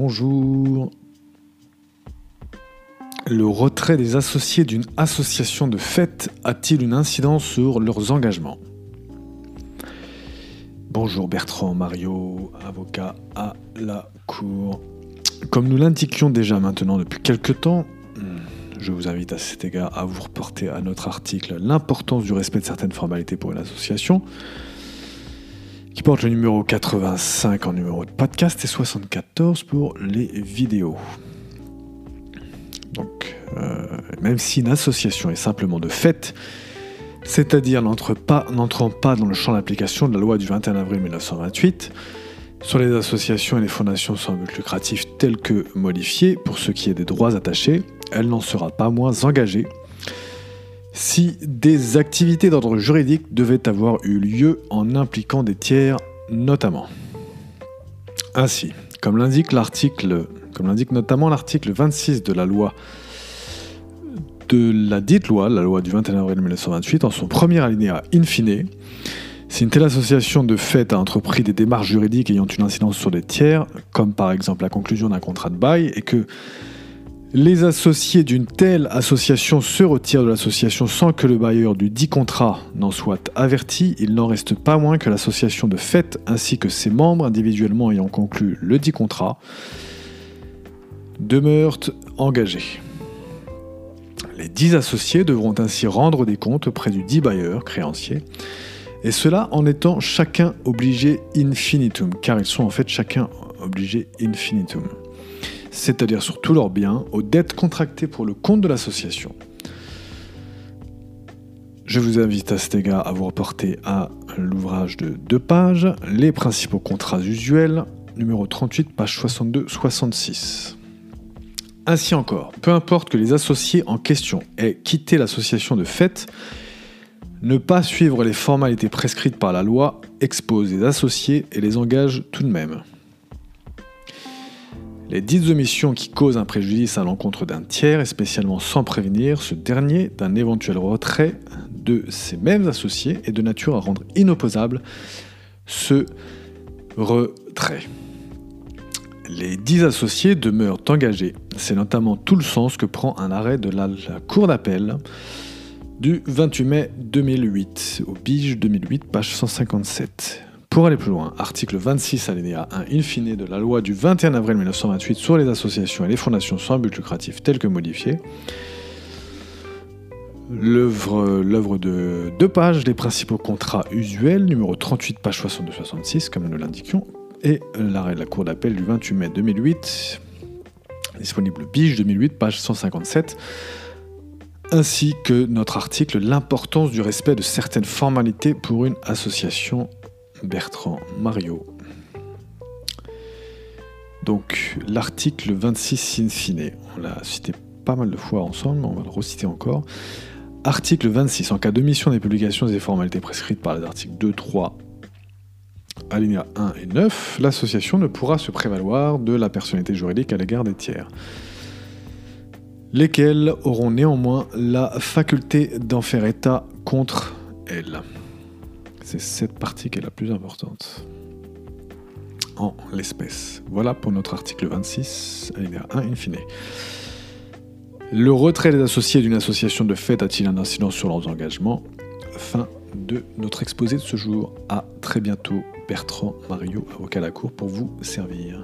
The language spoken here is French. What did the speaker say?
bonjour. Le retrait des associés d'une association de fait a-t-il une incidence sur leurs engagements? Bonjour Bertrand Mario, avocat à la Cour. Comme nous l'indiquions déjà maintenant depuis quelques temps, je vous invite à cet égard à vous reporter à notre article L'importance du respect de certaines formalités pour une association, qui porte le numéro 85 en numéro de podcast et 74 pour les vidéos. Donc, euh, même si une association est simplement de fait, c'est-à-dire n'entrant pas, pas dans le champ d'application de la loi du 21 avril 1928, sur les associations et les fondations sans but lucratif telles que modifiées, pour ce qui est des droits attachés, elle n'en sera pas moins engagée si des activités d'ordre juridique devaient avoir eu lieu en impliquant des tiers notamment. Ainsi, comme l'indique notamment l'article 26 de la loi de la dite loi, la loi du 21 avril 1928, en son premier alinéa in fine, si une telle association de fait a entrepris des démarches juridiques ayant une incidence sur des tiers, comme par exemple la conclusion d'un contrat de bail, et que les associés d'une telle association se retirent de l'association sans que le bailleur du dit contrat n'en soit averti, il n'en reste pas moins que l'association de fait ainsi que ses membres individuellement ayant conclu le dit contrat demeurent engagés. Les dix associés devront ainsi rendre des comptes auprès du dit bailleur créancier, et cela en étant chacun obligé infinitum, car ils sont en fait chacun obligés infinitum c'est-à-dire sur tous leurs biens, aux dettes contractées pour le compte de l'association. Je vous invite à cet égard à vous reporter à l'ouvrage de deux pages, Les principaux contrats usuels, numéro 38, page 62-66. Ainsi encore, peu importe que les associés en question aient quitté l'association de fait, ne pas suivre les formalités prescrites par la loi expose les associés et les engage tout de même. Les dites omissions qui causent un préjudice à l'encontre d'un tiers, et spécialement sans prévenir ce dernier d'un éventuel retrait de ses mêmes associés, est de nature à rendre inopposable ce retrait. Les dix associés demeurent engagés. C'est notamment tout le sens que prend un arrêt de la, la Cour d'appel du 28 mai 2008, au Bige 2008, page 157. Pour aller plus loin, article 26 alinéa 1 in fine de la loi du 21 avril 1928 sur les associations et les fondations sans but lucratif telles que modifiées. L'œuvre de deux pages des principaux contrats usuels, numéro 38, page 62-66, comme nous l'indiquions, et l'arrêt de la Cour d'appel du 28 mai 2008, disponible Bige 2008, page 157, ainsi que notre article L'importance du respect de certaines formalités pour une association Bertrand Mario. Donc l'article 26 in fine, on l'a cité pas mal de fois ensemble, mais on va le reciter encore. Article 26. En cas d'omission des publications et des formalités prescrites par les articles 2, 3, alinéa 1 et 9, l'association ne pourra se prévaloir de la personnalité juridique à l'égard des tiers, lesquels auront néanmoins la faculté d'en faire état contre elle. C'est cette partie qui est la plus importante. En l'espèce. Voilà pour notre article 26, alinéa 1 in fine. Le retrait des associés d'une association de fait a-t-il un incident sur leurs engagements? Fin de notre exposé de ce jour. À très bientôt, Bertrand Mario, avocat à la Cour, pour vous servir.